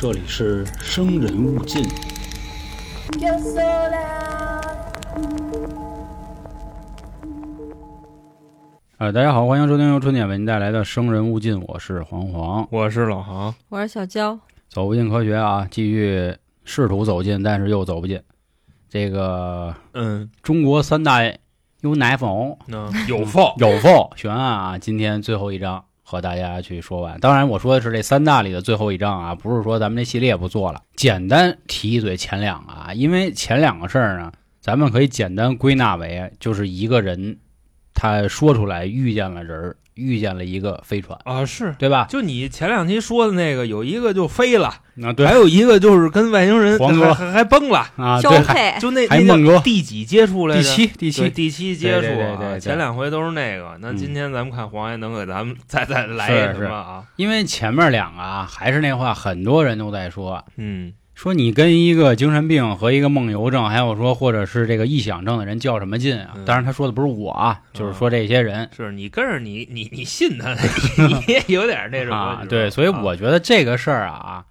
这里是生人勿近。Yo sola. 啊，大家好，欢迎收听由春点为您带来的《生人勿近》，我是黄黄。我是老航，我是小娇，走不进科学啊，继续试图走近，但是又走不进。这个嗯，中国三大有奶否那有否？有否悬案啊？今天最后一章和大家去说完。当然，我说的是这三大里的最后一章啊，不是说咱们这系列不做了。简单提一嘴前两个啊，因为前两个事儿呢，咱们可以简单归纳为就是一个人他说出来遇见了人儿，遇见了一个飞船，啊，是，对吧？就你前两期说的那个，有一个就飞了，啊，对。还有一个就是跟外星人黄哥。还还还崩了，啊，交对，就那那个还孟哥。第几接触来着？第七，第七，第七接触对对对啊，对对。前两回都是那个。那嗯。今天咱们看黄爷能给咱们再再来是一什是么啊？因为前面两个啊，还是那话，很多人都在说，嗯，说你跟一个精神病和一个梦游症，还有说或者是这个臆想症的人较什么劲啊？嗯当然他说的不是我啊，就是说这些人是你跟着你你你信他，你也有点那什么啊，对，所以我觉得这个事儿啊，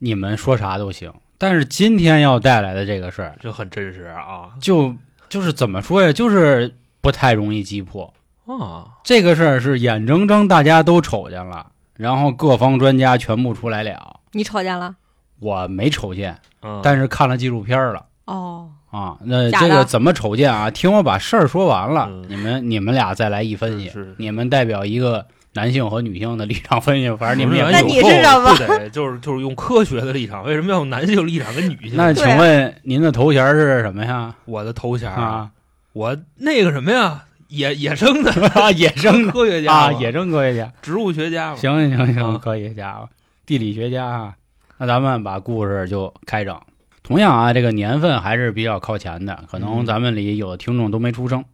你们说啥都行，但是今天要带来的这个事儿，就很真实啊就就是怎么说呀，就是不太容易击破。啊，这个事儿是眼睁睁大家都瞅见了，然后各方专家全部出来了，你瞅见了？我没瞅见，嗯但是看了纪录片了。哦，啊，那这个怎么瞅见啊？听我把事儿说完了，嗯你们你们俩再来一分析。是是你们代表一个男性和女性的立场分析，反正你们也不那不你是什么不得就是就是用科学的立场，为什么要用男性立场跟女性？那请问您的头衔是什么呀？我的头衔啊，我那个什么呀，野野生的 啊，野生科学家啊，野生科学家。植物学家嘛。行行行，啊科学家吧，地理学家啊。那咱们把故事就开整。同样啊，这个年份还是比较靠前的，可能嗯咱们里有的听众都没出生。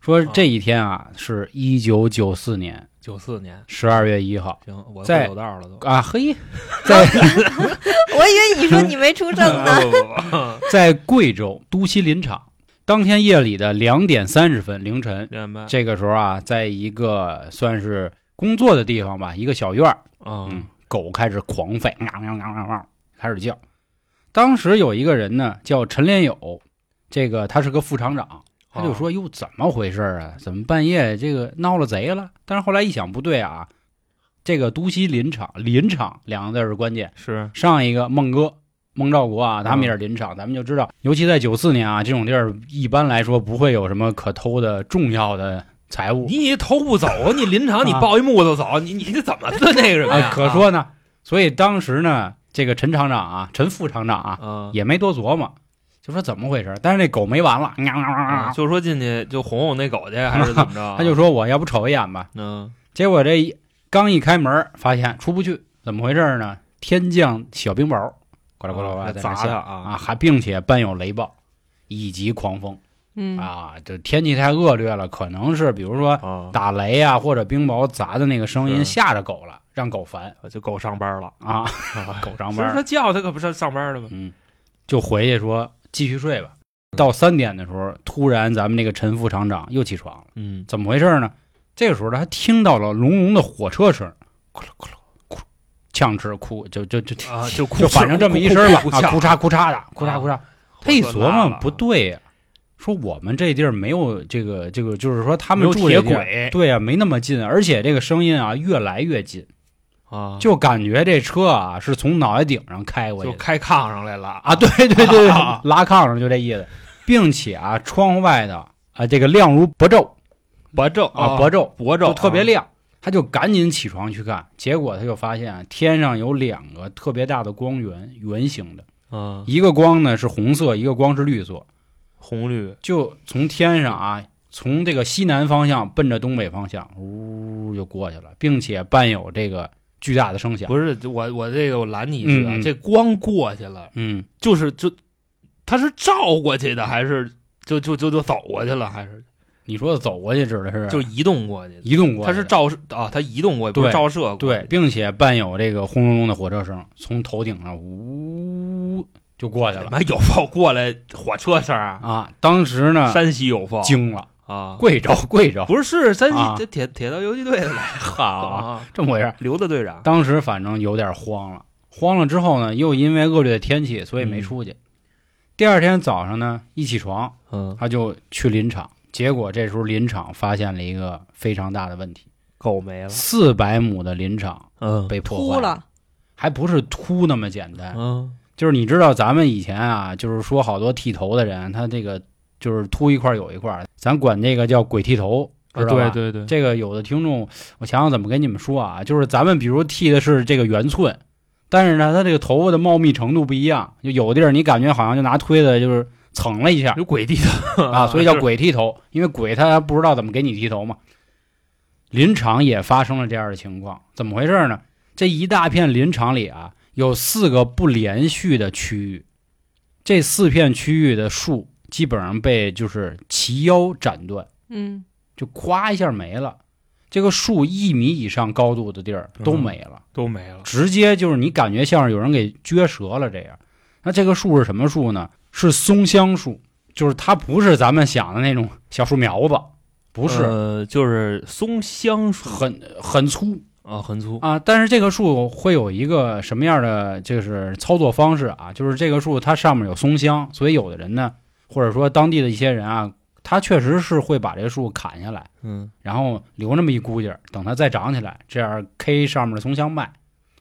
说这一天啊，是一九九四年九四年，十二月一号行，我在会有道了都。啊，嘿，在 我以为你说你没出生呢。在贵州都西林场，当天夜里的两点三十分凌晨，这个时候啊，在一个算是工作的地方吧，一个小院儿，嗯嗯，狗开始狂吠，喵喵喵喵喵，开始叫。当时有一个人呢，叫陈连友，这个他是个副厂长，他就说：“哟，怎么回事啊？怎么半夜这个闹了贼了？”但是后来一想，不对啊，这个都西林场，林场两个字是关键。是上一个孟哥、孟兆国啊，他们也是林场，咱们就知道，尤其在九四年啊，这种地儿一般来说不会有什么可偷的重要的财物你偷不走，你临场你啊抱一木头走，你你这怎么的那个什么呀？啊，可说呢。所以当时呢，这个陈厂长啊，陈副厂长啊，啊，也没多琢磨，就说怎么回事。但是那狗没完了，喵喵喵啊喵就说进去就哄哄那狗去，还是怎么着？他就说我要不瞅一眼吧。嗯结果这一刚一开门，发现出不去，怎么回事呢？天降小冰雹，呱啦呱啦呱啦砸他啊，还并且伴有雷暴以及狂风。嗯，啊，这天气太恶劣了，可能是比如说啊，打雷啊，或者冰雹砸的那个声音吓着狗了，让狗烦就狗上班了，啊，狗上班不是他叫他可不是上班了吗？嗯，就回去说继续睡吧。到三点的时候，突然咱们那个陈副厂长又起床了，嗯，怎么回事呢？这个时候他听到了隆隆的火车声，咕噜咕噜咕噜，呛哧哭，就就就啊，就哭就反正这么一声吧，啊，哭咕嚓咕嚓的，咕嚓咕嚓。他一琢磨不对，对呀、说我们这地儿没有这个这个，就是说他们住这对呀、没那么近，而且这个声音啊越来越近，啊，就感觉这车啊是从脑袋顶上开过去就开炕上来了啊，对对对对，啊拉炕上就这意思，并且啊窗户外的啊这个亮如薄昼薄昼啊薄昼薄昼就特别亮，他就赶紧起床去看，结果他就发现啊天上有两个特别大的光源，圆形的，啊，一个光呢是红色，一个光是绿色。红绿。就从天上啊，从这个西南方向奔着东北方向，呜就过去了，并且伴有这个巨大的声响。不是我我这个我拦你一句啊，嗯嗯。这光过去了，嗯，就是就它是照过去的，还是就就就就走过去了，还是？你说的走过去指的是？就移动过去的？移动过去，它是照射啊，它移动过去，不是照射过去。对，并且伴有这个轰隆隆的火车声，从头顶上呜就过去了他妈有炮过来火车声啊？啊！当时呢，山西有炮惊了，啊？贵州 贵州，不是是山啊西这铁铁道游击队的来好啊，这么回事。刘的队长当时反正有点慌了慌了之后呢，又因为恶劣的天气，所以没嗯出去。第二天早上呢，一起床嗯，他就去林场，结果这时候林场发现了一个非常大的问题：狗没了，四百亩的林场嗯被破坏，秃了，还不是秃那么简单。嗯就是你知道咱们以前啊，就是说好多剃头的人，他这个就是秃一块儿有一块儿，咱管这个叫鬼剃头，啊知道吧？对对对，这个有的听众，我想想怎么跟你们说啊，就是咱们比如剃的是这个圆寸，但是呢，他这个头发的茂密程度不一样，就有的地儿你感觉好像就拿推子就是蹭了一下有鬼剃头啊，所以叫鬼剃头，因为鬼他不知道怎么给你剃头嘛。林场也发生了这样的情况，怎么回事呢？这一大片林场里啊，有四个不连续的区域，这四片区域的树基本上被就是齐腰斩断。嗯，就咵一下没了。这个树一米以上高度的地儿都没了，都没了，直接就是你感觉像是有人给撅折了这样。那这个树是什么树呢？是松香树，就是它不是咱们想的那种小树苗子，不是，呃，就是松香树很很粗啊，很粗，啊。但是这个树会有一个什么样的就是操作方式啊？就是这个树它上面有松香，所以有的人呢，或者说当地的一些人啊，他确实是会把这个树砍下来。嗯然后留那么一估计儿，等它再长起来，这样 K 上面的松香卖。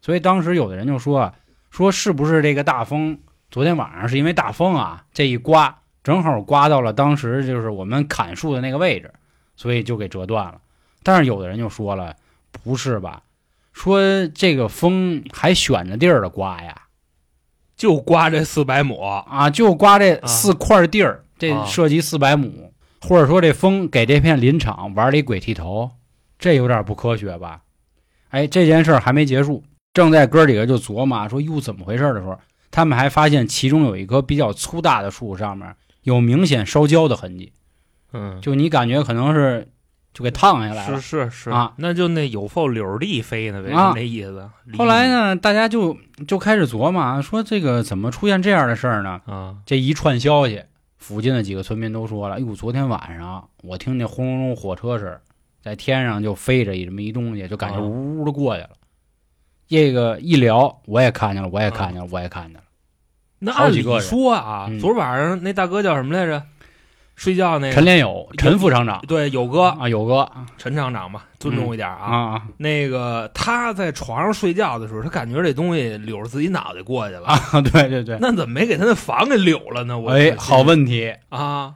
所以当时有的人就说啊，说是不是这个大风昨天晚上是因为大风啊，这一刮正好刮到了当时就是我们砍树的那个位置，所以就给折断了。但是有的人就说了，不是吧？说这个风还选着地儿的刮呀，就刮这四百亩，啊，就刮这四块地儿，这啊。涉及四百亩，或者说这风给这片林场玩了一鬼剃头，这有点不科学吧？哎，这件事儿还没结束，正在哥几个就琢磨说哟怎么回事的时候，他们还发现其中有一棵比较粗大的树上面有明显烧焦的痕迹，嗯，就你感觉可能是就给烫下来了。是是是啊，那就那有缝柳儿地飞呢呗，啊那意思。后来？呢，大家就就开始琢磨啊，说这个怎么出现这样的事儿呢？啊，这一串消息，附近的几个村民都说了：“哎呦，昨天晚上我听见轰隆隆火车声，在天上就飞着一这么一东西，就感觉啊呜呜的过去了。这个一聊，我也看见了，我也看见了，我也看见了。那按理好几个人说啊，嗯昨晚上那大哥叫什么来着？睡觉那个陈连友，陈副厂长对友哥啊，友哥陈厂长吧，尊重一点啊啊。啊那个他在床上睡觉的时候，他感觉这东西溜着自己脑袋过去了，啊！对对对，那怎么没给他那房给溜了呢？我哎，好问题。啊，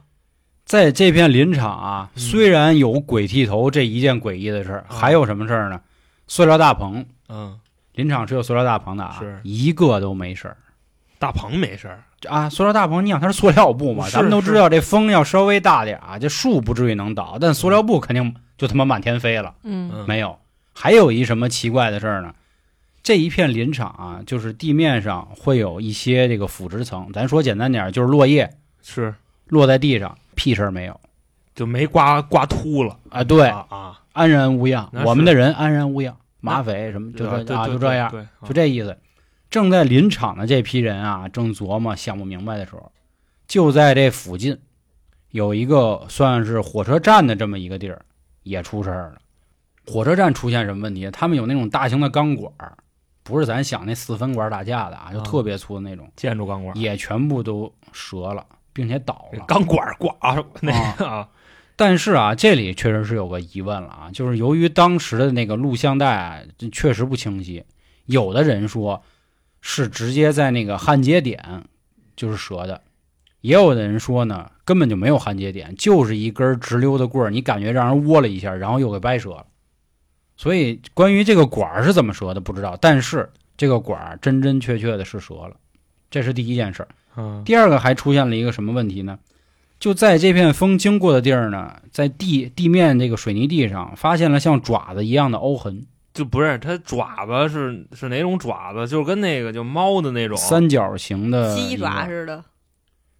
在这片林场啊，嗯虽然有鬼剃头这一件诡异的事还有什么事儿呢？塑料大棚，嗯，林场是有塑料大棚的啊，是一个都没事儿。大棚没事儿，啊，塑料大棚，你想它是塑料布嘛？咱们都知道这风要稍微大点啊，这树不至于能倒，但塑料布肯定就他妈满天飞了。嗯嗯没有，还有一什么奇怪的事儿呢？这一片林场啊，就是地面上会有一些这个腐殖层，咱说简单点儿，就是落叶是落在地上，屁事儿没有就没刮刮秃了。啊。对，啊啊，安然无恙我们的人安然无恙，马匪什么就对这啊，就这样，就这意思。正在临场的这批人啊，正琢磨想不明白的时候，就在这附近有一个算是火车站的这么一个地儿，也出事儿了。火车站出现什么问题？他们有那种大型的钢管儿，不是咱想那四分管打架的啊，就啊特别粗的那种，建筑钢管，也全部都折了，并且倒了。钢管刮那个啊，但是啊，这里确实是有个疑问了啊，就是由于当时的那个录像带啊确实不清晰，有的人说是直接在那个焊接点就是折的，也有的人说呢根本就没有焊接点，就是一根直溜的棍儿，你感觉让人窝了一下，然后又给掰折了。所以关于这个管儿是怎么折的不知道，但是这个管儿真真确确的是折了，这是第一件事第二个还出现了一个什么问题呢？就在这片风经过的地儿呢，在地地面这个水泥地上发现了像爪子一样的凹痕，就不是它爪子是是哪种爪子？就是跟那个就猫的那种三角形的鸡爪似的，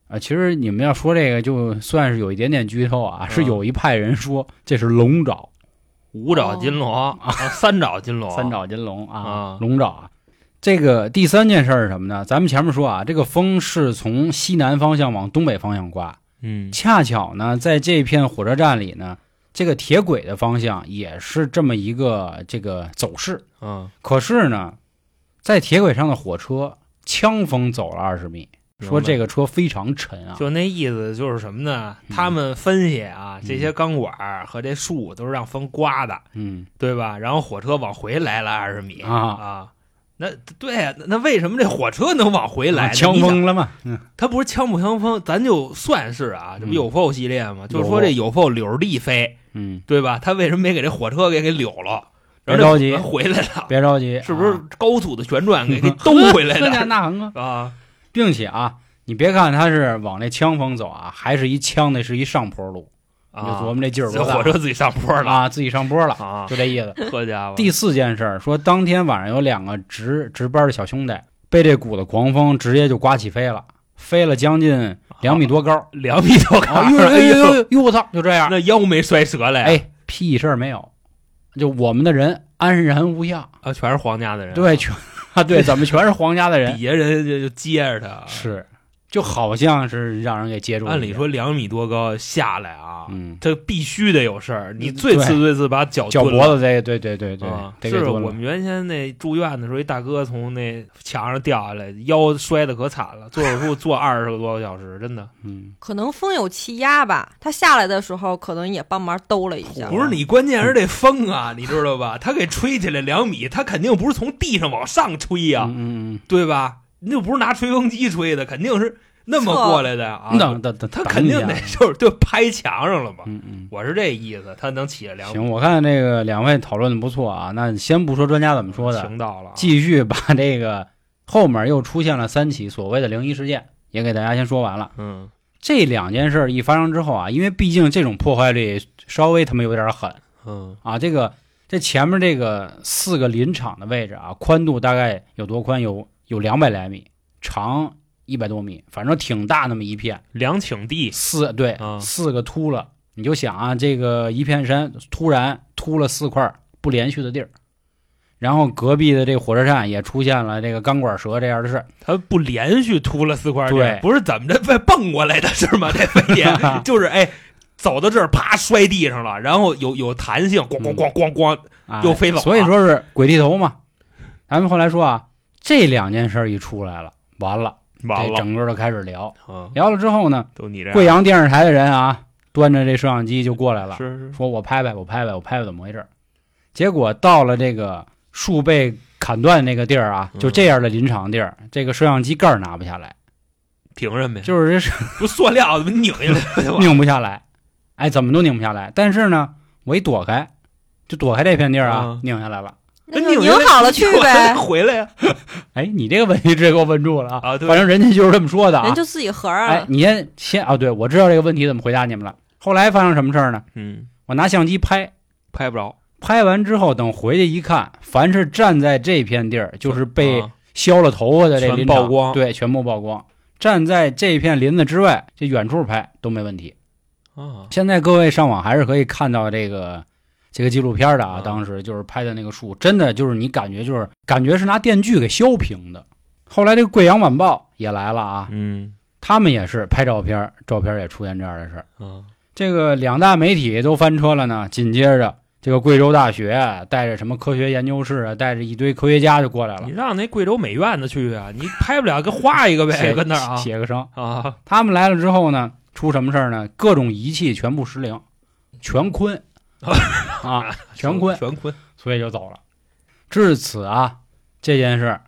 啊。其实你们要说这个，就算是有一点点剧透啊，嗯是有一派人说这是龙爪，五爪金龙 啊，三爪金龙，三爪金龙啊啊，龙爪啊。这个第三件事是什么呢？咱们前面说啊，这个风是从西南方向往东北方向刮，嗯恰巧呢，在这片火车站里呢，这个铁轨的方向也是这么一个这个走势。嗯可是呢，在铁轨上的火车枪锋走了二十米，说这个个车非常沉啊。就那意思就是什么呢？嗯他们分析啊，这些钢管和这树都是让风刮的，嗯，对吧？然后火车往回来了二十米啊啊。那对呀、那那为什么这火车能往回来呢？枪你想锋了嘛？嗯它不是枪不枪风，咱就算是啊，这不嗯有 f 系列吗？就是说这有 f 柳着地飞，嗯，对吧？他为什么没给这火车给给柳了？别着急回来了，别着急，是不是啊高速的旋转给 给兜回来这家的那横啊！啊？并且啊，你别看他是往那枪锋走啊，还是一枪那是一上坡路，你就琢啊，磨这劲儿这多大火车自己上坡了啊，自己上坡了，啊！就这意思。好家伙，第四件事儿说，当天晚上有两个值值班的小兄弟被这股子狂风直接就刮起飞了，飞了将近两米多高。两米多高，哎！呦呦呦！我操！就这样，那腰没摔折了呀？哎，屁事儿没有，就我们的人安然无恙。啊，全是皇家的人，对，全啊，对，怎么全是皇家的人？底下人就就接着他。是，就好像是让人给接住了。按理，说两米多高下来啊，嗯，这必须得有事儿。你嗯最次最次把脚脚脖子这，对对对对啊，，是我们原先那住院的时候，一大哥从那墙上掉下来，腰摔得可惨了，做手术做二十个多个小时，真的 嗯，可能风有气压吧，他下来的时候可能也帮忙兜了一下。不是你，关键是这风啊，你知道吧？他给吹起来两米，他肯定不是从地上往上吹呀、嗯嗯对吧？你就不是拿吹风机吹的，肯定是那么过来的啊嗯，。等等等，他肯定得就是就拍墙上了嘛。嗯嗯。我是这意思，他能起来两，行，我看这个两位讨论的不错啊，那先不说专家怎么说的，行到了啊，继续把这个后面又出现了三起所谓的灵异事件，也给大家先说完了。嗯这两件事儿一发生之后啊，因为毕竟这种破坏力稍微他妈有点狠嗯啊，这个这前面这个四个林场的位置啊，宽度大概有多宽？有有两百来米，长一百多米，反正挺大那么一片。两顷地，四对、啊四个秃了，你就想啊，这个一片山突然秃了四块不连续的地儿，然后隔壁的这个火车站也出现了这个钢管蛇这样的事儿，他不连续秃了四块地对不是怎么着被蹦过来的是吗？这飞碟 就是哎，走到这儿啪摔地上了，然后有有弹性，咣咣咣咣咣，啊，又飞走了所以说是鬼剃头嘛。咱们后来说啊，这两件事一出来了，完了，完了，这整个都开始聊，啊，聊了之后呢，都你这贵阳电视台的人啊，端着这摄像机就过来了，是是。说我拍拍，我拍拍，我拍拍怎么回事？结果到了这个树被砍断那个地儿啊，嗯。就这样的林场地儿，这个摄像机盖儿拿不下来，凭什么呀？就是这是 不塑料怎么拧下来？拧不下来，哎，怎么都拧不下来。但是呢，我一躲开，就躲开这片地儿啊啊，拧下来了。那就拧拧好了去呗，回来呀 哎，你这个问题直接给我问住了啊！啊！对，反正人家就是这么说的啊人。就自己合儿哎，。你先先啊，对我知道这个问题怎么回答你们了。后来发生什么事儿呢？嗯，我拿相机拍，拍不着，拍完之后，等回去一看，凡是站在这片地儿，就是被啊削了头发的这全林光对，全部曝光。站在这片林子之外，这远处拍都没问题。啊，现在各位上网还是可以看到这个这个纪录片的啊，啊当时就是拍的那个树，真的就是你感觉就是感觉是拿电锯给削平的。后来这个贵阳晚报也来了啊，嗯他们也是拍照片，照片也出现这样的事儿。啊，这个两大媒体都翻车了呢，紧接着这个贵州大学带着什么科学研究室啊，带着一堆科学家就过来了你，让那贵州美院的去啊，你拍不了，给画一个呗，写跟那儿啊写个声。啊，他们来了之后呢，出什么事儿呢？各种仪器全部失灵，全坤 啊，全坤，全坤，所以就走了。至此啊，这件事儿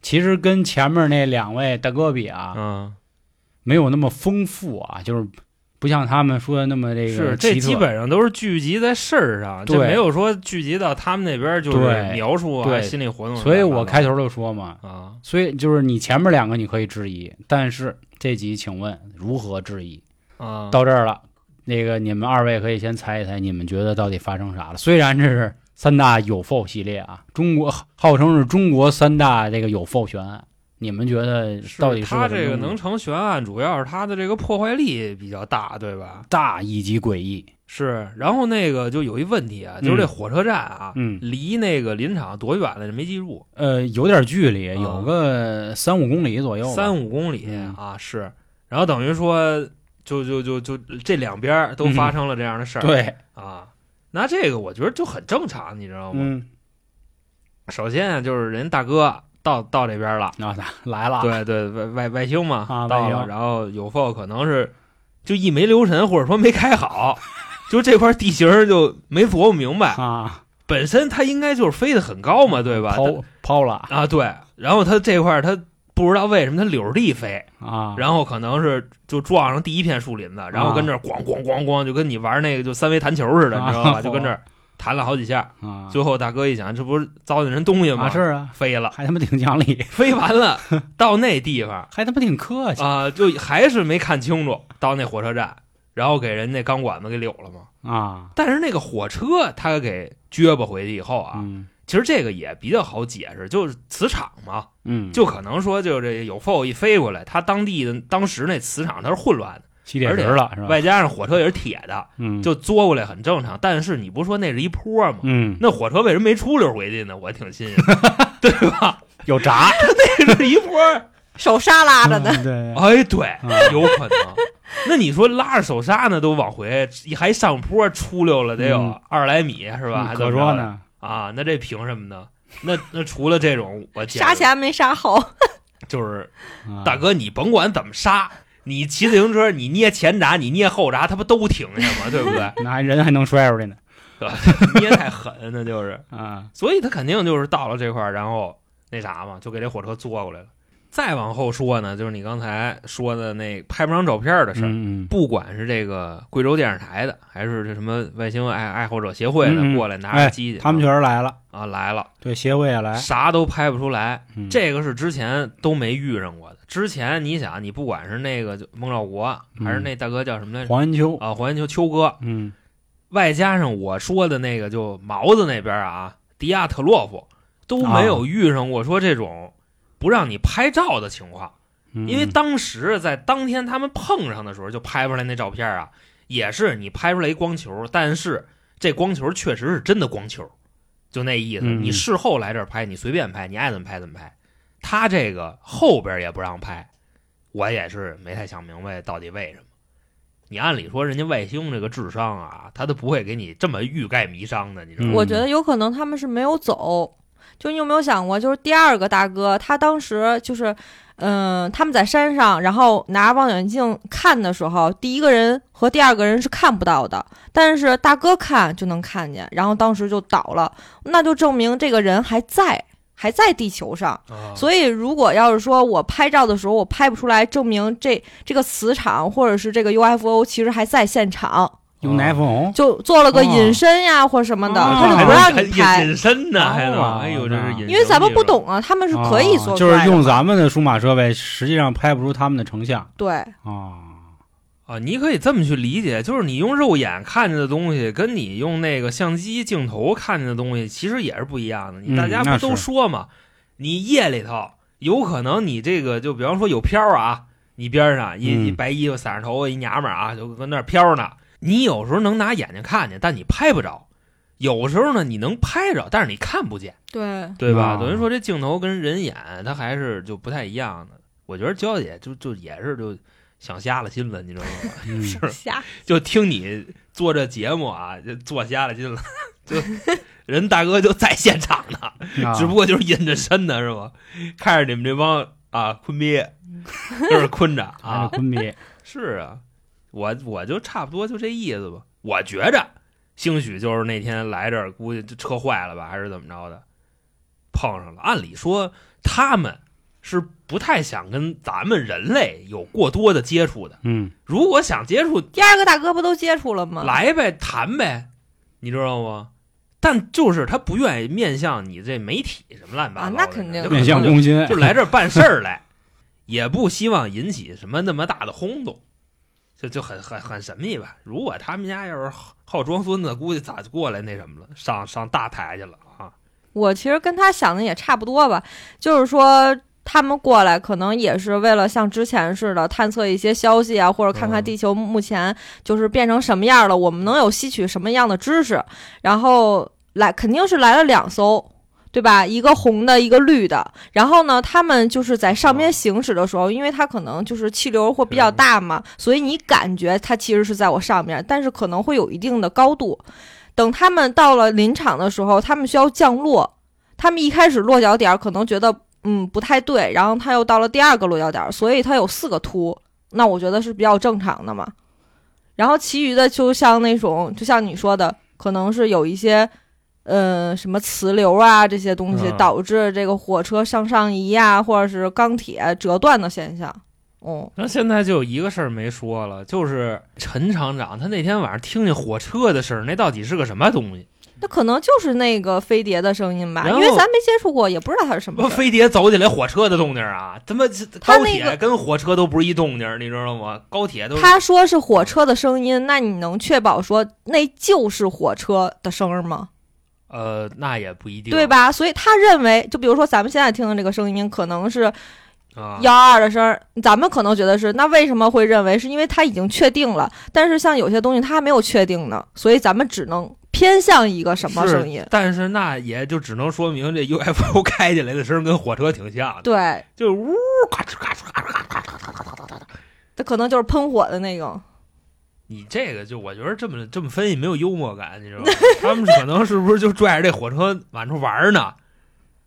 其实跟前面那两位大哥比啊，嗯，没有那么丰富啊，就是不像他们说的那么这个是这基本上都是聚集在事儿上，就没有说聚集到他们那边就是对。描述啊对。心理活动。所以我开头就说嘛，啊，所以就是你前面两个你可以质疑，但是这集请问如何质疑？啊，到这儿了，那个你们二位可以先猜一猜，你们觉得到底发生啥了？虽然这是三大有否系列啊，中国号称是中国三大这个有否悬案，你们觉得到底是他这个能成悬案，主要是他的这个破坏力比较大，对吧？大以及诡异？是，然后那个就有一问题啊，就是这火车站啊，嗯离那个林场多远来着？没记住，呃，有点距离，啊有个三五公里左右，三五公里嗯啊，是。然后等于说，就就就就这两边儿都发生了这样的事儿、嗯对，啊。那这个我觉得就很正常，你知道吗？嗯首先啊，就是人大哥到到这边了。啊，来了，对对，外外外星嘛，啊到了，然后有否可能是就一没留神，或者说没开好，就这块地形就没琢磨明白。啊，本身它应该就是飞得很高嘛，对吧？抛抛了啊，对。然后它这块儿它不知道为什么它柳着地飞，啊，然后可能是就撞上第一片树林子，然后跟这儿咣咣咣咣，就跟你玩那个就三维弹球似的，你知道吧？啊 就跟这儿弹了好几下。啊，最后大哥一想，这不是糟践人东西吗？啊是啊，飞了，还他妈挺讲理，飞完了 到那地方。还他妈挺客气啊、就还是没看清楚，到那火车站，然后给人那钢管子给柳了嘛。啊，但是那个火车他给撅巴回去以后啊，嗯其实这个也比较好解释，就是磁场嘛，嗯，就可能说就这有 f 一飞过来，它当地的当时那磁场它是混乱的，吸铁石了是吧？外加上火车也是铁的，嗯，就作过来很正常。但是你不说那是一坡吗？嗯那火车为什么没出溜回去呢？我挺新鲜，对吧？有闸 那是一坡，手刹拉着呢。嗯对，哎，对，啊有可能。那你说拉着手刹呢，都往回还上坡出溜了，得有嗯二十来米是吧？还可怎么说呢，啊？那这凭什么呢？那那除了这种，我见刹前没杀后，就是啊大哥，你甭管怎么杀，你骑自行车，你捏前闸，你捏后闸，他不都停下吗？对不对？那人还能摔出去呢 捏太狠，那就是。啊，所以他肯定就是到了这块儿，然后那啥嘛，就给这火车坐过来了。再往后说呢，就是你刚才说的那拍不上照片的事儿。嗯嗯。不管是这个贵州电视台的，还是这什么外星爱爱好者协会的，过来拿哎着机器，他们确实来了，啊来了，对，协会也来，啥都拍不出来。嗯。这个是之前都没遇上过的。之前你想，你不管是那个就孟兆国，嗯。还是那大哥叫什么来着？黄延秋，啊，黄延秋秋哥，嗯。外加上我说的那个就毛子那边啊，迪亚特洛夫都没有遇上过说这种不让你拍照的情况。嗯，因为当时在当天他们碰上的时候，就拍出来那照片啊，也是你拍出来一光球，但是这光球确实是真的光球，就那意思。嗯你事后来这儿拍，你随便拍，你爱怎么拍怎么拍。他这个后边也不让拍，我也是没太想明白到底为什么。你按理说人家外星这个智商啊，他都不会给你这么欲盖弥彰的，你知道吗？嗯我觉得有可能他们是没有走。就你有没有想过，就是第二个大哥，他当时就是，嗯、他们在山上，然后拿望远镜看的时候，第一个人和第二个人是看不到的，但是大哥看就能看见，然后当时就倒了，那就证明这个人还在，还在地球上。啊所以，如果要是说我拍照的时候我拍不出来，证明这这个磁场或者是这个 UFO 其实还在现场，用奶粉红，就做了个哦隐身呀、或什么的，哦他就不让你拍。隐身呢，还能哦哎呦，这是隐因为咱们不懂啊，他们是可以做啊就是出来的嘛。用咱们的数码设备，实际上拍不出他们的成像。对，啊。啊，你可以这么去理解，就是你用肉眼看见的东西，跟你用那个相机镜头看见的东西，其实也是不一样的。你嗯大家不都说嘛，你夜里头有可能你这个就比方说有飘啊，你边上一、嗯。一白衣服散着头发一娘们儿啊，就跟那飘呢。你有时候能拿眼睛看见，但你拍不着；有时候呢，你能拍着，但是你看不见，对，对吧？啊等于说这镜头跟人眼它还是就不太一样的。我觉得娇姐就就也是就想瞎了心了，你知道吗？嗯是瞎就听你做这节目啊，就做瞎了心了。就人大哥就在现场呢，啊只不过就是隐着身呢，是吧？看着你们这帮啊坤鳖，就是坤着啊，昆比是啊，我我就差不多就这意思吧。我觉着，兴许就是那天来这儿，估计这车坏了吧，还是怎么着的，碰上了。按理说他们是不太想跟咱们人类有过多的接触的。嗯如果想接触，第二个大哥不都接触了吗？来呗，谈呗，你知道吗？但就是他不愿意面向你这媒体什么乱七八糟的，啊那肯定面向可能攻心就就来这儿办事儿来，也不希望引起什么那么大的轰动，就就很很很神秘吧。如果他们家要是好好装孙子，估计早就过来那什么了，上上大台去了啊。我其实跟他想的也差不多吧，就是说他们过来可能也是为了像之前似的探测一些消息啊，或者看看嗯地球目前就是变成什么样了，我们能有吸取什么样的知识，然后来肯定是来了两艘。对吧？一个红的，一个绿的。然后呢，他们就是在上面行驶的时候，因为它可能就是气流会比较大嘛，所以你感觉它其实是在我上面，但是可能会有一定的高度。等他们到了临场的时候，他们需要降落，他们一开始落脚点儿可能觉得嗯不太对，然后他又到了第二个落脚点儿，所以它有四个凸，那我觉得是比较正常的嘛。然后其余的就像那种，就像你说的，可能是有一些。呃，什么磁流啊这些东西嗯导致这个火车向上移啊，或者是钢铁折断的现象。哦，那现在就有一个事儿没说了，就是陈厂长他那天晚上听见火车的声儿，那到底是个什么东西？那可能就是那个飞碟的声音吧，然后因为咱没接触过，也不知道它是什么。飞碟走起来火车的动静啊，他妈这高他那个铁跟火车都不是一动静儿，你知道吗？高铁都是他说是火车的声音，那你能确保说那就是火车的声儿吗？呃，那也不一定，对吧？所以他认为，就比如说咱们现在听的这个声音，可能是幺二的声，咱们可能觉得是。那为什么会认为？是因为他已经确定了，但是像有些东西他还没有确定呢，所以咱们只能偏向一个什么声音？但是那也就只能说明这 UFO 开起来的声跟火车挺像的。对，就是呜咔哧咔哧咔哧咔哧咔哧咔哧咔哧，它可能就是喷火的那种。你这个就我觉得这么这么分析没有幽默感，你知道吗？他们可能是不是就拽着这火车满处玩儿呢？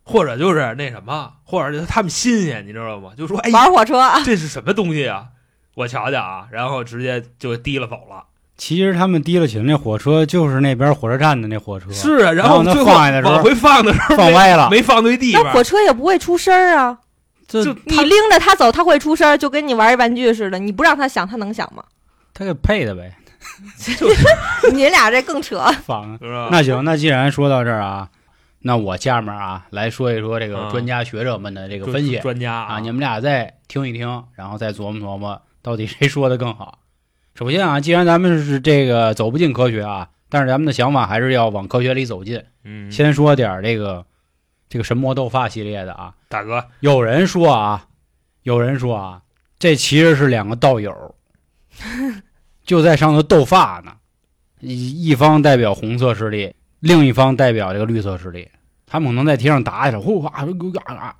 或者就是那什么，或者就是他们新鲜，你知道吗？就说哎，玩火车啊，这是什么东西啊？我瞧瞧啊，然后直接就提了走了。其实他们提了起那火车就是那边火车站的那火车，是啊，然然后最往回放的时候放歪了。没放对地方那火，车也不会出声啊。就你拎着它走，它会出声，就跟你玩一玩具似的。你不让它响，它能响吗？他给配的呗，你俩这更扯。放。是吧？那行，那既然说到这儿啊，那我下面啊来说一说这个啊专家学者们的这个分析专家啊，你们俩再听一听，然后再琢磨琢磨到底谁说的更好。首先啊，既然咱们是这个走不进科学啊，但是咱们的想法还是要往科学里走进。嗯，先说点儿这个这个神魔斗发系列的啊，大哥，有人说啊，有人说啊，这其实是两个道友，就在上头斗法呢。一一方代表红色势力，另一方代表这个绿色势力，他们可能在天上打起来，呼哇啊啊！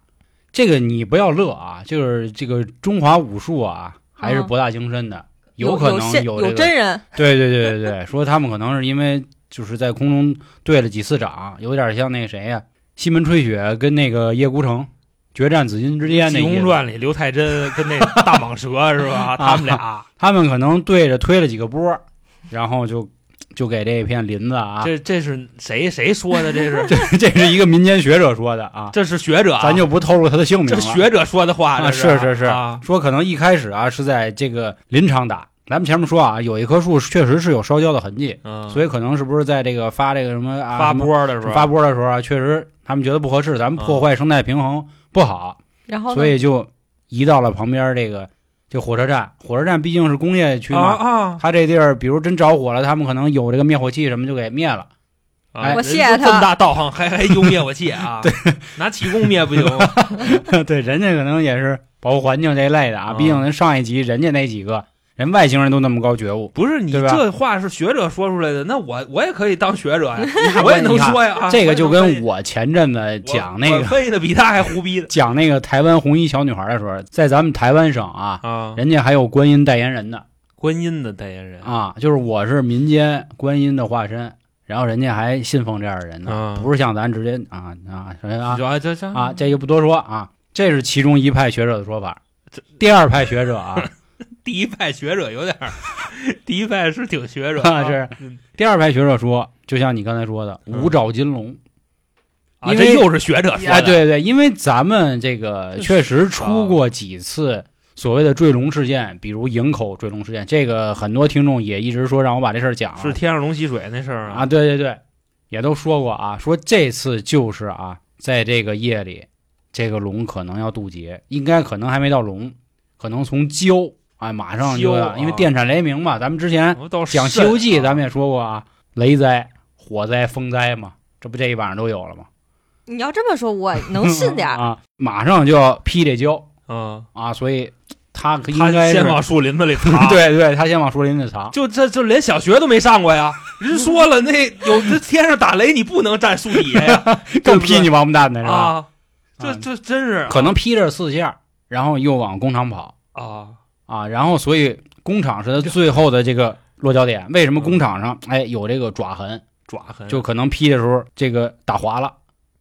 这个你不要乐啊，就是这个中华武术啊，还是嗯博大精深的，有可能现有这个真人，对对对对对，说他们可能是因为就是在空中对了几次掌，有点像那个谁呀、西门吹雪跟那个叶孤城决战紫禁之《济公巅那意思。传》里刘太真跟那大蟒蛇是吧？他们俩，他们可能对着推了几个波，然后就就给这片林子啊，这这是谁谁说的？这是 这这是一个民间学者说的啊，这是学者啊，咱就不透露他的姓名这了。学者说的话，啊，是是是啊，说可能一开始啊是在这个林场打。咱们前面说啊，有一棵树确实是有烧焦的痕迹，嗯，所以可能是不是在这个发这个什么啊发波的时候，发波的时候啊，确实他们觉得不合适，咱们破坏生态平衡不好，然后所以就移到了旁边这个这火车站。火车站毕竟是工业区啊嘛，啊他这地儿比如真着火了，他们可能有这个灭火器什么就给灭了。我谢他这么大道行，还还用灭火器啊？对，拿气功灭不行吗？对，人家可能也是保护环境这一类的啊。啊毕竟咱上一集人家那几个人外星人都那么高觉悟，不是你这话是学者说出来的，那我我也可以当学者呀，那 我也能说呀。啊这个就跟我前阵子讲那个分析的比他还胡逼的讲那个台湾红衣小女孩的时候，在咱们台湾省啊，啊！人家还有观音代言人呢。观音的代言人啊，就是我是民间观音的化身，然后人家还信奉这样的人呢，啊不是像咱直接啊啊啊啊，这这啊，这就不多说啊，这是其中一派学者的说法。第二派学者啊，第一派学者有点儿，第一派是挺学者啊。是。嗯。第二派学者说，就像你刚才说的嗯。五爪金龙，啊，因为这又是学者说啊，的，对对，因为咱们这个确实出过几次所谓的坠龙事件，比如营口坠龙事件，这个很多听众也一直说让我把这事儿讲了，是天上龙吸水那事儿啊，，对对对，也都说过啊，说这次就是啊，在这个夜里，这个龙可能要渡劫，应该可能还没到龙，可能从蛟啊，马上就要，啊因为电闪雷鸣嘛，咱们之前讲《西游记》，啊咱们也说过啊，雷灾、火灾、风灾嘛，这不这一晚上都有了吗？你要这么说，我能信点儿。啊，马上就要劈这跤嗯，啊，所以他应他该先往树林子里 藏，，对对，他先往树林里藏。就这就连小学都没上过呀。人说了，那有这天上打雷，你不能站树底下呀，更劈你王八蛋的是吧？啊！这啊这真是可能劈着四下，然后又往工厂跑。啊，啊，然后所以工厂是它最后的这个落脚点。为什么工厂上哎有这个爪痕？爪痕就可能劈的时候这个打滑了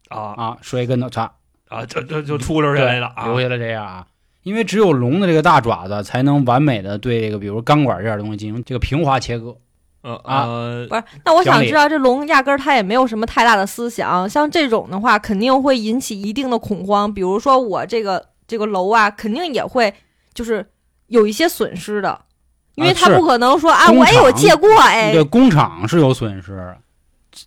啊啊，摔跟头擦啊，这这就出溜下来了啊，留下了这样啊。因为只有龙的这个大爪子才能完美的对这个，比如钢管这样的东西进行这个平滑切割。呃啊呃不是，那我想知道，这龙压根儿它也没有什么太大的思想，像这种的话，肯定会引起一定的恐慌。比如说我这个这个楼啊，肯定也会就是有一些损失的，因为他不可能说啊，工我也有借过哎对，，工厂是有损失，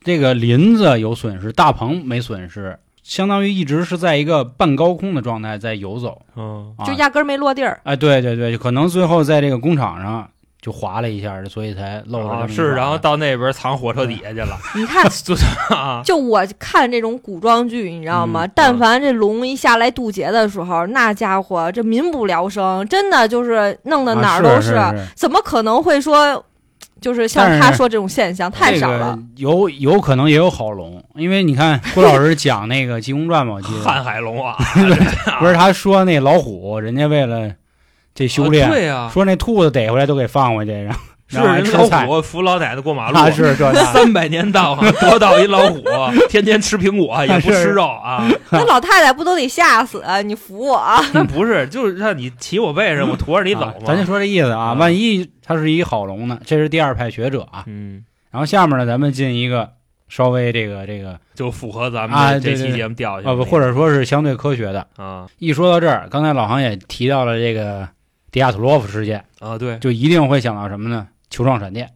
这个林子有损失，大棚没损失，相当于一直是在一个半高空的状态在游走嗯啊。就压根儿没落地儿。哎，对对对，可能最后在这个工厂上就滑了一下，所以才露了是，然后到那边藏火车底下去了，你看，就是啊，就我看这种古装剧，你知道吗？嗯但凡这龙一下来渡劫的时候，那家伙这民不聊生，真的就是弄得哪儿都啊是是是怎么可能会说，就是像他说这种现象太少了。有有可能也有好龙，因为你看郭老师讲那个《济公传》嘛，我记得 瀚海龙啊，不是他说那老虎，人家为了这修炼，啊对呀，说那兔子逮回来都给放回去，然后是然后还人老，虎扶老奶奶过马路，啊是这 三百年道行，得道一老虎，天天吃苹果 也不吃肉啊。那老太太不都得吓死？你扶我啊！那不是，就是让你骑我背上，我驮着你走嘛。啊咱就说这意思啊，啊万一他是一好龙呢？这是第二派学者啊。嗯，然后下面呢，咱们进一个稍微这个这个就符合咱啊们这期节目调性啊不，或者说是相对科学的。啊一说到这儿，刚才老航也提到了这个迪亚特洛夫事件，啊，对，就一定会想到什么呢？球状闪电。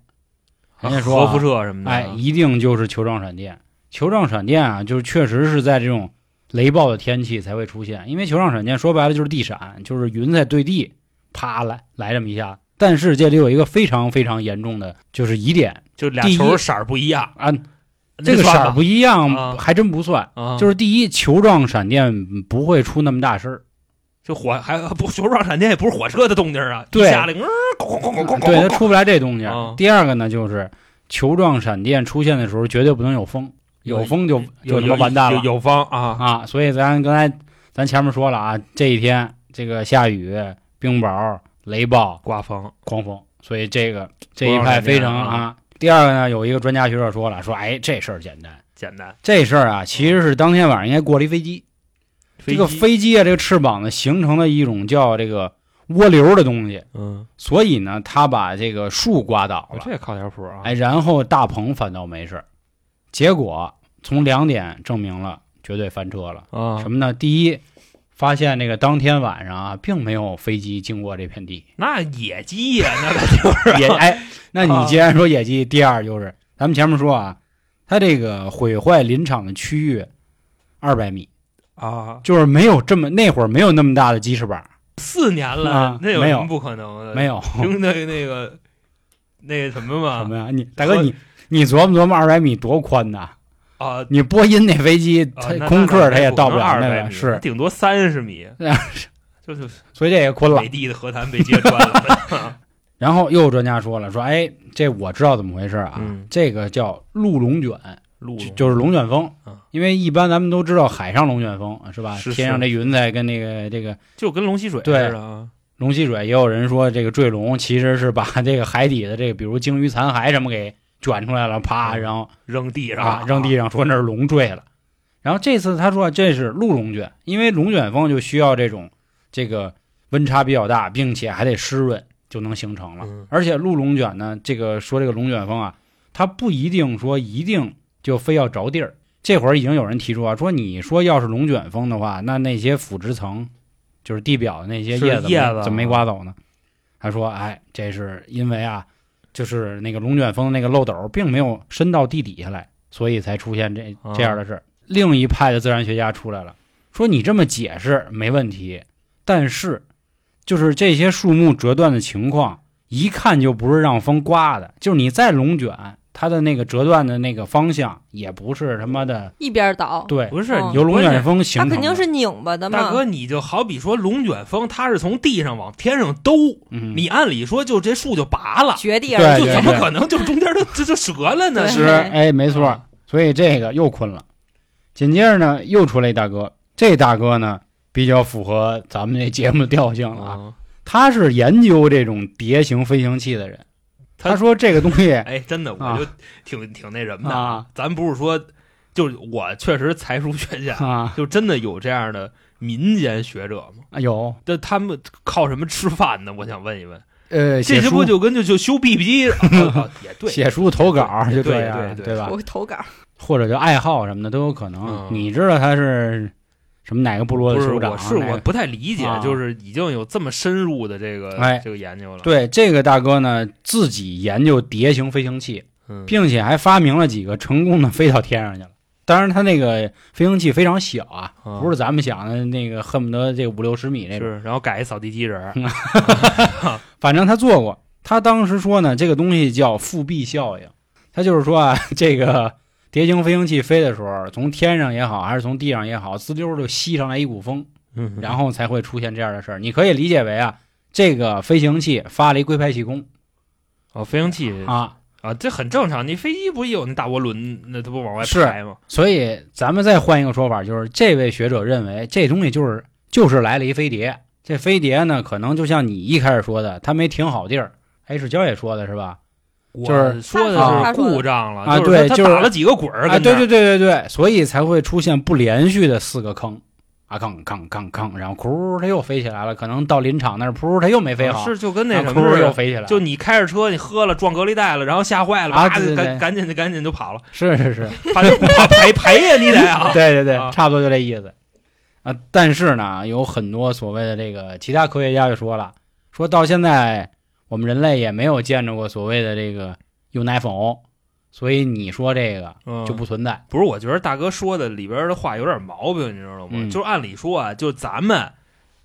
人家说啊核辐射什么的，哎，一定就是球状闪电。球状闪电啊，就是确实是在这种雷暴的天气才会出现，因为球状闪电说白了就是地闪，就是云在对地，啪来来这么一下。但是这里有一个非常非常严重的就是疑点就俩球色儿不一样，啊，这个色儿不一一样，啊还真不算。啊，就是第一，球状闪电不会出那么大事儿，就火还不球状闪电也不是火车的动静啊，对一下来，嗯，咣咣咣咣咣，对，它出不来这动静啊。第二个呢，就是球状闪电出现的时候绝对不能有风，有风就就完蛋了有风啊，啊！所以咱刚才咱前面说了啊，这一天这个下雨、冰雹、雷暴、刮风狂风，所以这个这一派非常啊。第二个呢，有一个专家学者说了，说哎，这事儿简单，简单，这事儿啊，其实是当天晚上应该过了一飞机，这个飞机啊，这个翅膀呢形成了一种叫这个涡流的东西，嗯，所以呢，他把这个树刮倒了，哦这也靠点谱啊，哎，然后大鹏反倒没事，结果从两点证明了绝对翻车了。啊。什，么呢？第一，发现那个当天晚上啊，并没有飞机经过这片地，那野鸡呀，那个就是 野哎，那啊。你既然说野鸡，第二就是咱们前面说啊，它这个毁坏林场的区域二百米，啊，就是没有这么那会儿没有那么大的鸡翅膀，四年了啊，那有什么不可能的？没有凭那个那个那个什么嘛 什么呀？你大哥你你琢磨琢磨二百米多宽呐？啊，你波音那飞机，它空客它也到不了二百米，那个，是，顶多三十米 就是所以这也困了美。的的和谈被揭穿了。然后又有专家说了，说哎，这我知道怎么回事啊，嗯这个叫鹿龙卷，路就就是龙卷风啊。因为一般咱们都知道海上龙卷风是吧？是天上这云彩跟那个这个就跟龙吸水似对的啊。龙吸水，也有人说这个坠龙其实是把这个海底的这个比如鲸鱼残骸什么给卷出来了，啪，嗯然后扔地上啊扔地上，说那是龙坠了。然后这次他说这是陆龙卷，因为龙卷风就需要这种这个温差比较大，并且还得湿润就能形成了。嗯而且陆龙卷呢，这个说这个龙卷风啊，它不一定说一定就非要着地儿。这会儿已经有人提出啊，说你说要是龙卷风的话，那那些腐殖层，就是地表的那些叶子叶子怎么没刮走呢？他说，哎，这是因为啊，就是那个龙卷风的那个漏斗并没有伸到地底下来，所以才出现这啊这样的事儿。另一派的自然学家出来了，说你这么解释没问题，但是就是这些树木折断的情况，一看就不是让风刮的，就是你再龙卷，它的那个折断的那个方向也不是他妈的一边倒，对，不是嗯由龙卷风它形成的。肯定是拧巴的嘛。大哥，你就好比说龙卷风，它是从地上往天上兜，嗯，你按理说就这树就拔了，绝地对而起，就怎么可能就中间就就就折了呢？对是哎，没错啊。所以这个又困了。紧接着呢，又出来一大哥，这大哥呢比较符合咱们这节目的调性了他是研究这种蝶形飞行器的人，他他说这个东西 哎，真的，啊我就挺挺那什么的啊。咱不是说就是我确实才疏学浅，啊 就真的有这样的民间学者吗？啊有那他们靠什么吃饭呢？我想问一问，呃，写书这些不就跟就就修 BB 机 哦哦也对，写书投稿就对这样，对对吧？我投稿，或者就爱好什么的都有可能。嗯你知道他是什么哪个部落的不是酋长？我是我不太理解，啊就是已经有这么深入的这个哎这个研究了。，对这个大哥呢，自己研究蝶形飞行器，嗯，并且还发明了几个成功的飞到天上去了。当然，他那个飞行器非常小啊，啊不是咱们想的那个恨不得这个五六十米那种。是，然后改一扫地机器人，反正他做过。他当时说呢，这个东西叫复辟效应。他就是说啊，这个蝶形飞行器飞的时候，从天上也好，还是从地上也好，滋溜就吸上来一股风，嗯然后才会出现这样的事儿。你可以理解为啊，这个飞行器发了一龟派气功哦，飞行器啊，啊，这很正常。你飞机不也有那大涡轮，那它不往外是排吗？所以咱们再换一个说法，就是这位学者认为这东西就是就是来了一飞碟。这飞碟呢，可能就像你一开始说的，它没停好地儿。哎，是焦也说的是吧？就是说的是故障了，啊对就是打了几个滚儿，啊，跟那儿对对对对对，所以才会出现不连续的四个坑，啊，吭吭吭吭，然后哭，它又飞起来了。可能到林场那儿，噗，它又没飞好，啊是就跟那什么似的，又飞起来。就你开着车，你喝了撞隔离带了，然后吓坏了，啊对对对赶赶紧的赶紧就跑了，是是是，怕怕赔赔呀，你得啊，对对对，啊差不多就这意思。啊，但是呢，有很多所谓的这个其他科学家就说了，说到现在我们人类也没有见着过所谓的这个用奶粉，所以你说这个嗯就不存在。不是，我觉得大哥说的里边的话有点毛病，你知道吗？嗯就是按理说啊，就咱们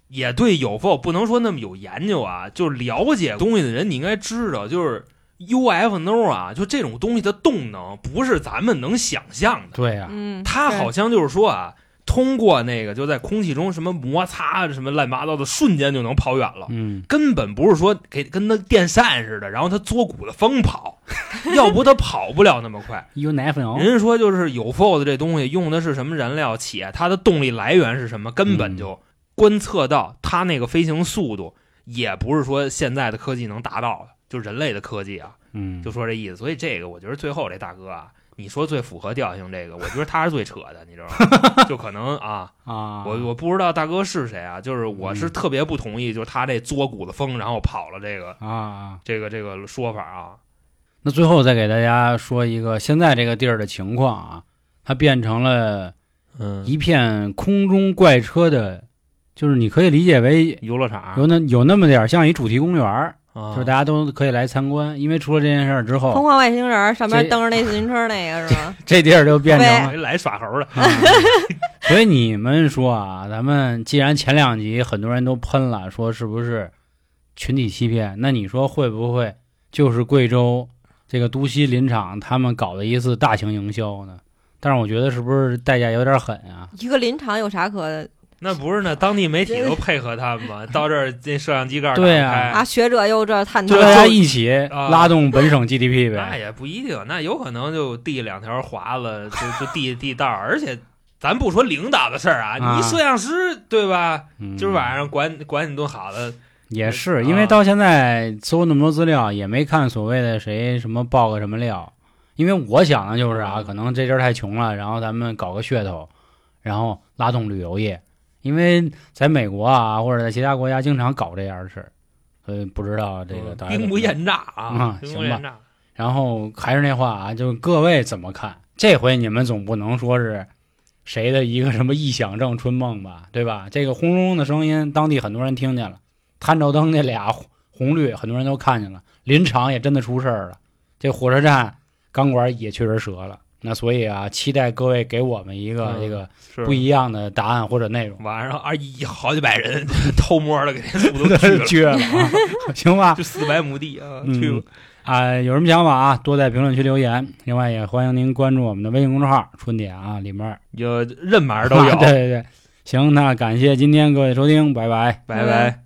也对有否不能说那么有研究啊，就是了解东西的人，你应该知道，就是 UFO 啊，就这种东西的动能不是咱们能想象的。对呀、嗯，它好像就是说啊，通过那个就在空气中什么摩擦什么乱七八糟的，瞬间就能跑远了。嗯，根本不是说给跟那电扇似的，然后它作鼓的风跑，要不它跑不了那么快。有奶粉，人家说就是有 f o d 这东西用的是什么燃料，且它的动力来源是什么，根本就观测到它那个飞行速度，也不是说现在的科技能达到的，就人类的科技啊，嗯，就说这意思。所以这个我觉得最后这大哥啊，你说最符合调性这个，我觉得他是最扯的，你知道吗？就可能啊，啊，我我不知道大哥是谁啊，就是我是嗯特别不同意，就是他这作古的风，然后跑了这个啊啊。这个这个说法啊。那最后再给大家说一个现在这个地儿的情况啊，它变成了嗯，一片空中怪车的，就是你可以理解为游乐场有那有那么点儿像一主题公园儿，啊就是大家都可以来参观。因为出了这件事儿之后，疯狂外星人上面这蹬着那自行车那个是吗？这地儿就变成了。来耍猴的，啊所以你们说啊，咱们既然前两集很多人都喷了，说是不是群体欺骗？那你说会不会就是贵州这个都西林场他们搞的一次大型营销呢？但是我觉得是不是代价有点狠啊？一个林场有啥可那不是那当地媒体都配合他们吗？到这儿这摄像机盖儿对啊打开啊？学者又这探讨就大家一起啊拉动本省 GDP 呗那。也不一定，那有可能就递两条华子，就就递地道儿，而且咱不说领导的事儿啊，啊你摄像师对吧？嗯今儿晚上管管你顿好的，也是，啊因为到现在搜那么多资料，也没看所谓的谁什么爆个什么料。因为我想的就是啊，嗯可能这阵儿太穷了，然后咱们搞个噱头，然后拉动旅游业。因为在美国啊，或者在其他国家经常搞这样的事儿，所以不知道这个兵不厌诈啊啊，行吧。然后还是那话啊，就各位怎么看？这回你们总不能说是谁的一个什么臆想症、春梦吧，对吧？这个轰隆隆的声音，当地很多人听见了，探照灯那俩红红绿，很多人都看见了，林场也真的出事儿了，这火车站钢管也确实折了。那所以啊，期待各位给我们一个嗯这个不一样的答案或者内容。晚上二一好几百人 偷摸的给这树都 撅了，绝了啊！行吧，就四百亩地啊，嗯。啊、有什么想法啊，多在评论区留言。另外，也欢迎您关注我们的微信公众号“春点”啊，里面有任码都有，对对对，行，那感谢今天各位收听，拜拜。拜拜。